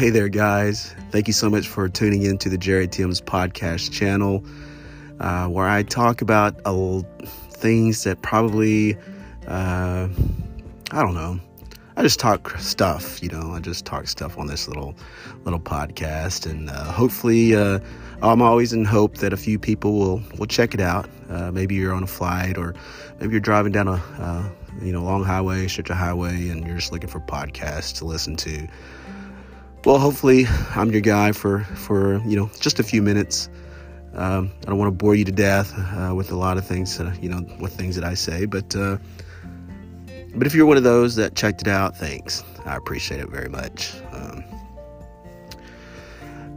Hey there, guys. Thank you so much for tuning in to the Jerry Timms podcast channel, uh, where I talk about things that probably, uh, I don't know. I just talk stuff, you know. I just talk stuff on this little little podcast, and uh, hopefully, uh, I'm always in hope that a few people will will check it out. Uh, maybe you're on a flight, or maybe you're driving down a you know long highway, stretch of highway, and you're just looking for podcasts to listen to well, hopefully, I'm your guy for for you know just a few minutes. Um, I don't want to bore you to death uh, with a lot of things, uh, you know, with things that I say, but uh, but if you're one of those that checked it out, thanks. I appreciate it very much. Um,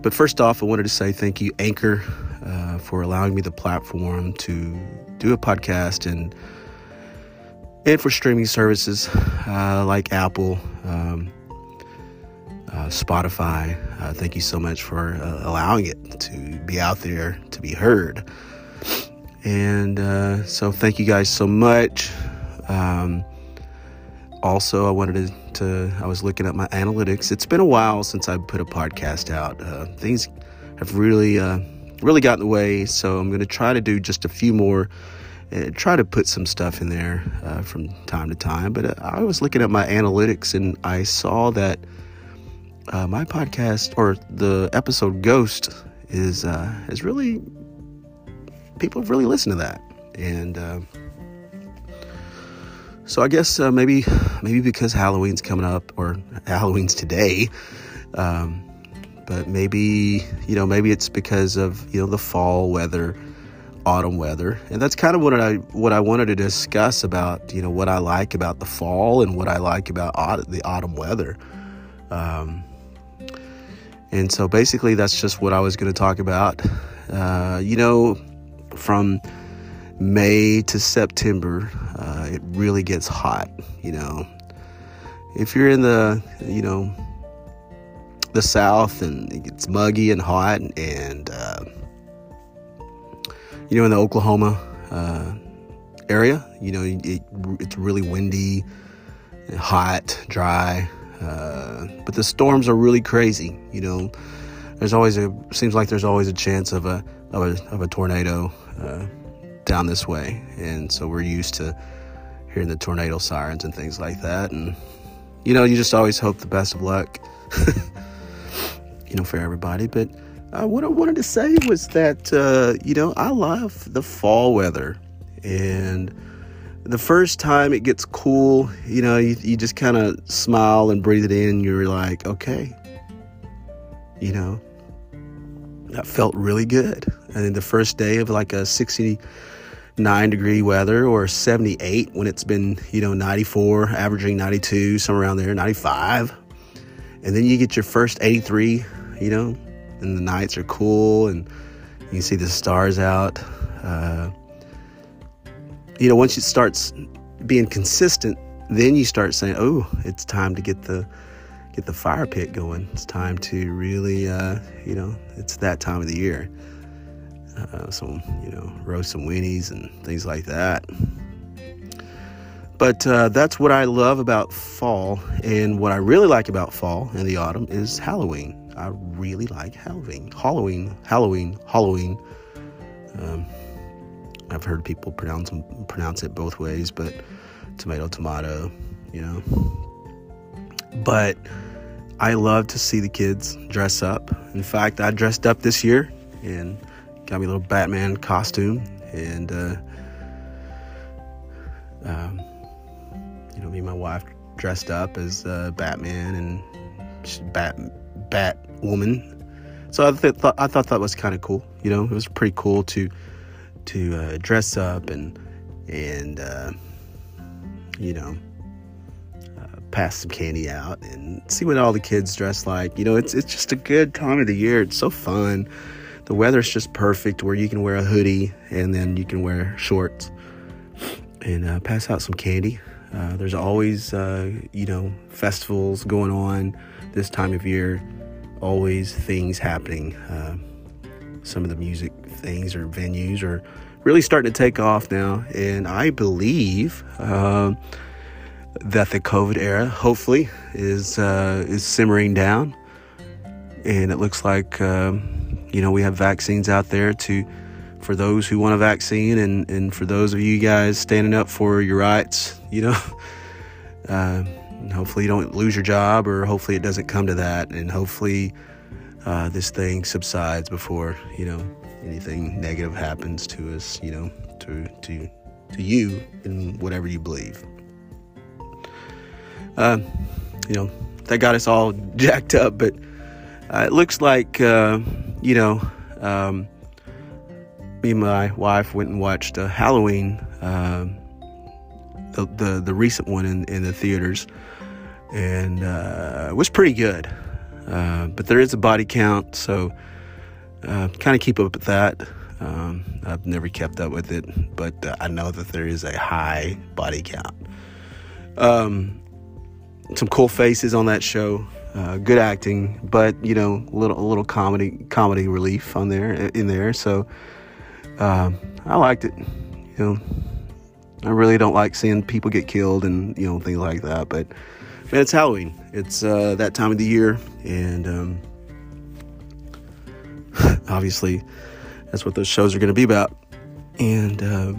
but first off, I wanted to say thank you, Anchor, uh, for allowing me the platform to do a podcast and and for streaming services uh, like Apple. Um, uh, Spotify. Uh, thank you so much for uh, allowing it to be out there to be heard. And uh, so, thank you guys so much. Um, also, I wanted to, to, I was looking at my analytics. It's been a while since I put a podcast out. Uh, things have really, uh, really gotten in the way. So, I'm going to try to do just a few more. Try to put some stuff in there from time to time. But I was looking at my analytics and I saw that uh, my podcast or the episode Ghost is uh, is really people have really listened to that, and uh, so I guess uh, maybe maybe because Halloween's coming up or Halloween's today. Um, but maybe you know maybe it's because of you know the fall weather autumn weather and that's kind of what i what i wanted to discuss about you know what i like about the fall and what i like about autumn, the autumn weather um, and so basically, that's just what I was going to talk about. Uh, you know, from May to September, uh, it really gets hot. You know, if you're in the, you know, the South and it gets muggy and hot, and, uh, you know, in the Oklahoma uh, area, you know, it, it's really windy, hot, dry. Uh, but the storms are really crazy. You know, there's always a seems like there's always a chance of a of a, of a tornado uh, down this way, and so we're used to hearing the tornado sirens and things like that. And you know, you just always hope the best of luck. you know, for everybody. But uh, what I wanted to say was that uh, you know I love the fall weather and the first time it gets cool, you know, you, you just kind of smile and breathe it in. You're like, okay, you know, that felt really good. And then the first day of like a 69 degree weather or 78 when it's been, you know, 94, averaging 92, somewhere around there, 95. And then you get your first 83, you know, and the nights are cool and you see the stars out. Uh, you know, once it starts being consistent, then you start saying, "Oh, it's time to get the get the fire pit going. It's time to really, uh, you know, it's that time of the year. Uh, so you know, roast some weenies and things like that." But uh, that's what I love about fall, and what I really like about fall and the autumn is Halloween. I really like Halloween, Halloween, Halloween, Halloween. Um, I've heard people pronounce pronounce it both ways, but tomato, tomato, you know. But I love to see the kids dress up. In fact, I dressed up this year and got me a little Batman costume, and uh, um, you know, me and my wife dressed up as uh, Batman and Bat Batwoman. So I, th- I thought that was kind of cool. You know, it was pretty cool to to uh, dress up and and uh, you know uh, pass some candy out and see what all the kids dress like. You know, it's it's just a good time of the year. It's so fun. The weather's just perfect where you can wear a hoodie and then you can wear shorts and uh, pass out some candy. Uh, there's always uh, you know festivals going on this time of year. Always things happening some of the music things or venues are really starting to take off now. And I believe um, that the COVID era, hopefully, is uh, is simmering down. and it looks like um, you know we have vaccines out there to for those who want a vaccine, and and for those of you guys standing up for your rights, you know. Uh, hopefully you don't lose your job, or hopefully it doesn't come to that, and hopefully uh, this thing subsides before you know anything negative happens to us. You know, to to to you in whatever you believe. Uh, you know, that got us all jacked up, but uh, it looks like uh, you know. Um, me and my wife went and watched uh, Halloween, um, the, the, the recent one in in the theaters, and uh, it was pretty good. Uh, but there is a body count, so uh, kind of keep up with that. Um, I've never kept up with it, but uh, I know that there is a high body count. Um, some cool faces on that show, uh, good acting, but you know, a little a little comedy comedy relief on there in there. So um, I liked it. You know, I really don't like seeing people get killed and you know things like that, but man, it's Halloween. It's uh, that time of the year, and um, obviously, that's what those shows are going to be about. And uh,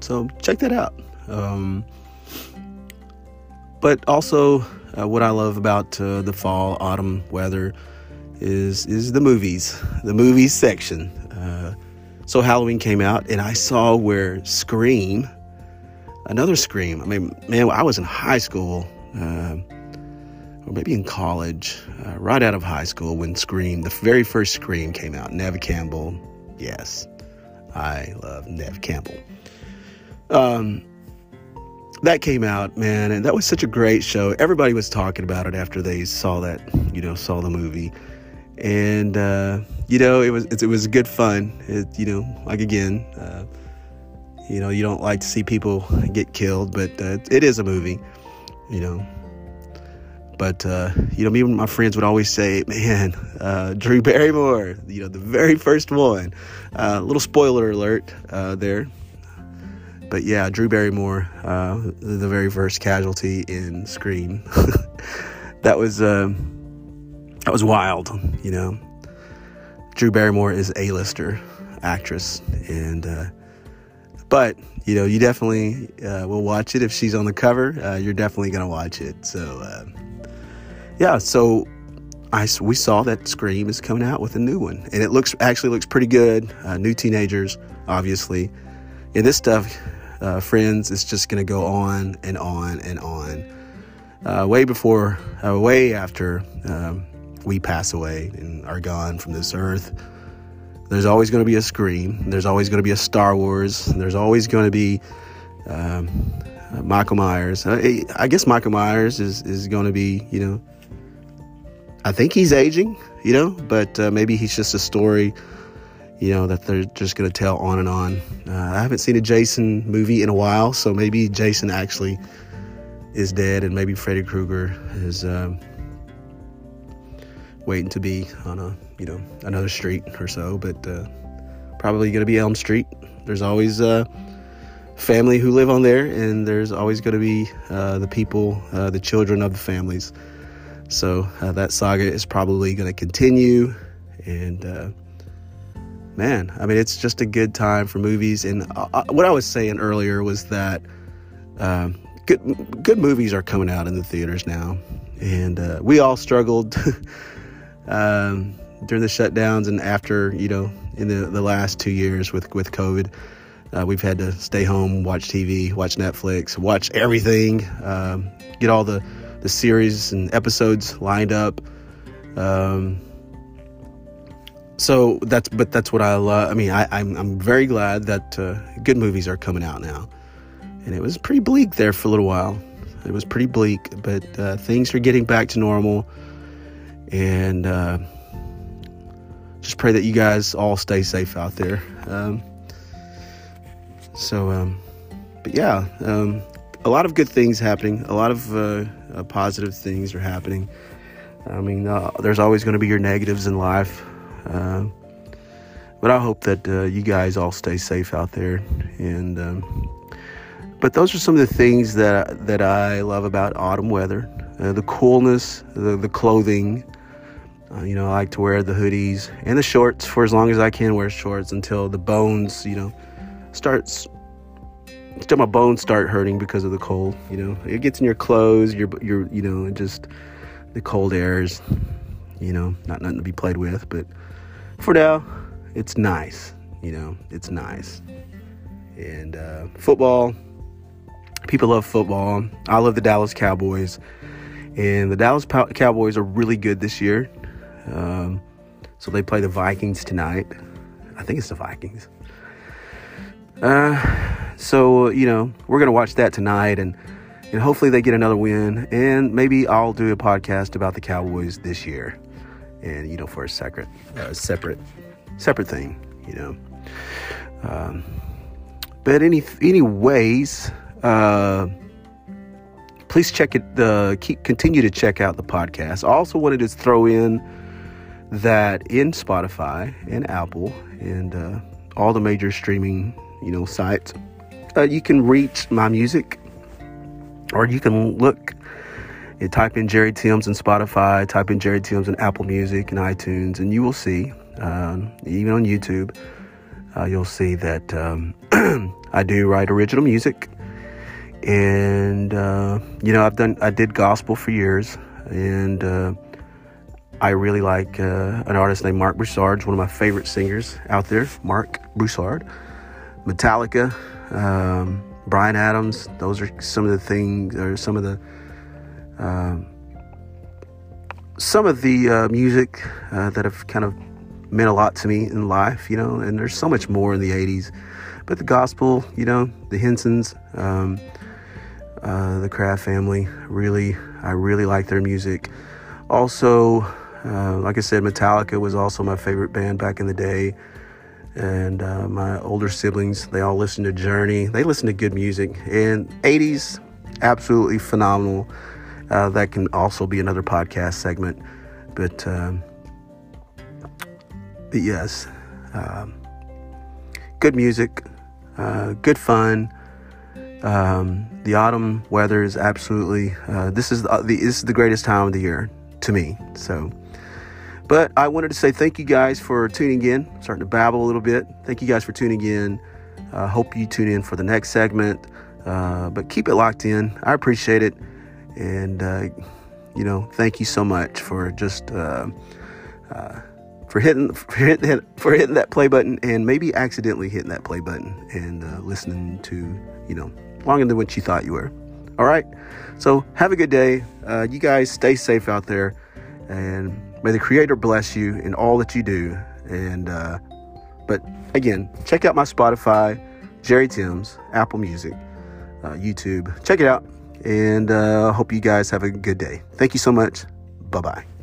so, check that out. Um, but also, uh, what I love about uh, the fall, autumn weather is is the movies, the movies section. Uh, so Halloween came out, and I saw where Scream, another Scream. I mean, man, I was in high school uh, or maybe in college, uh, right out of high school when Scream, the very first Scream came out. Neve Campbell, yes, I love Neve Campbell. Um, that came out, man, and that was such a great show. Everybody was talking about it after they saw that, you know, saw the movie, and uh, you know, it was it, was good fun. It, you know, like again, uh, you know, you don't like to see people get killed, but uh, it is a movie you know. But uh, you know, me and my friends would always say, "Man, uh, Drew Barrymore, you know, the very first one." Uh, little spoiler alert uh, there, but yeah, Drew Barrymore, uh, the very first casualty in Scream. that was um, that was wild, you know. Drew Barrymore is a lister actress, and uh, but you know, you definitely uh, will watch it if she's on the cover. Uh, you're definitely gonna watch it. So uh, yeah, so I we saw that Scream is coming out with a new one, and it looks actually looks pretty good. Uh, new teenagers, obviously, and this stuff, uh, friends, is just gonna go on and on and on. Uh, way before, way after um, we pass away and are gone from this earth there's always going to be a Scream. There's always going to be a Star Wars. There's always going to be um, Michael Myers. I, I, guess Michael Myers is, is going to be, you know, I think he's aging, you know, but uh, maybe he's just a story, you know, that they're just going to tell on and on. Uh, I haven't seen a Jason movie in a while, so maybe Jason actually is dead and maybe Freddy Krueger is. Um, waiting to be on a you know another street or so, but uh, probably going to be Elm Street. There's always uh, family who live on there, and there's always going to be uh, the people, uh, the children of the families. So uh, that saga is probably going to continue, and uh, man, I mean, it's just a good time for movies. And what I was saying earlier was that um, good good movies are coming out in the theaters now, and we all struggled. um, during the shutdowns and after, you know, in the, the last two years with, with COVID. Uh, we've had to stay home, watch TV, watch Netflix, watch everything, um, get all the, the series and episodes lined up. Um, so that's but that's what I love. I mean, I, I'm I'm very glad that uh, good movies are coming out now, and it was pretty bleak there for a little while. It was pretty bleak, but uh, things are getting back to normal and uh, just pray that you guys all stay safe out there. Um, so, um, but yeah, um, a lot of good things happening. A lot of uh, uh, positive things are happening. I mean, uh, there's always going to be your negatives in life, uh, but I hope that uh, you guys all stay safe out there. And um, but those are some of the things that that I love about autumn weather: the coolness, the, the clothing, Uh, you know, I like to wear the hoodies and the shorts for as long as I can wear shorts until the bones, you know, starts until my bones start hurting because of the cold. You know, it gets in your clothes, your your you know, just the cold airs. You know, not nothing to be played with, but for now, it's nice. You know, it's nice. And uh, football, people love football. I love the Dallas Cowboys, and the Dallas Cowboys are really good this year. Um, so they play the Vikings tonight. I think it's the Vikings. Uh, so you know we're gonna watch that tonight, and and hopefully they get another win, and maybe I'll do a podcast about the Cowboys this year, and you know for a separate, uh, separate, separate thing, you know. Um, but any anyways, uh, please check it. The keep continue to check out the podcast. I also wanted to throw in that in Spotify and Apple and uh, all the major streaming you know sites uh, you can reach my music or you can look and type in Jerry Timms and Spotify, type in Jerry Timms and Apple Music and iTunes, and you will see, um, even on YouTube, uh, you'll see that um, I do write original music. And, uh, you know, I've done, I did gospel for years, and uh, I really like uh, an artist named Marc Broussard, one of my favorite singers out there, Marc Broussard. Metallica, um, Bryan Adams. Those are some of the things, or some of the um, some of the uh, music uh, that have kind of meant a lot to me in life, you know. And there's so much more in the '80s, but the gospel, you know, the Hinsons, um, uh, the Crabb family, really, I really like their music. Also, uh, like I said, Metallica was also my favorite band back in the day. And uh, my older siblings they all listened to journey. They listened to good music. And 80s absolutely phenomenal. Uh, that can also be another podcast segment. But um, but yes um, good music uh, good fun. Um, the autumn weather is absolutely uh, this is the, this is the greatest time of the year to me. So but I wanted to say thank you guys for tuning in. I'm starting to babble a little bit. Thank you guys for tuning in. I uh, hope you tune in for the next segment. Uh, but keep it locked in. I appreciate it. And, uh, you know, thank you so much for just uh, uh, for hitting for hitting, for hitting that play button and maybe accidentally hitting that play button and uh, listening to you know longer than what you thought you were. All right. So have a good day. you guys stay safe out there and May the Creator bless you in all that you do. And, uh, but again, check out my Spotify, Jerry Timms, Apple Music, uh, YouTube. Check it out. And uh, hope you guys have a good day. Thank you so much. Bye bye.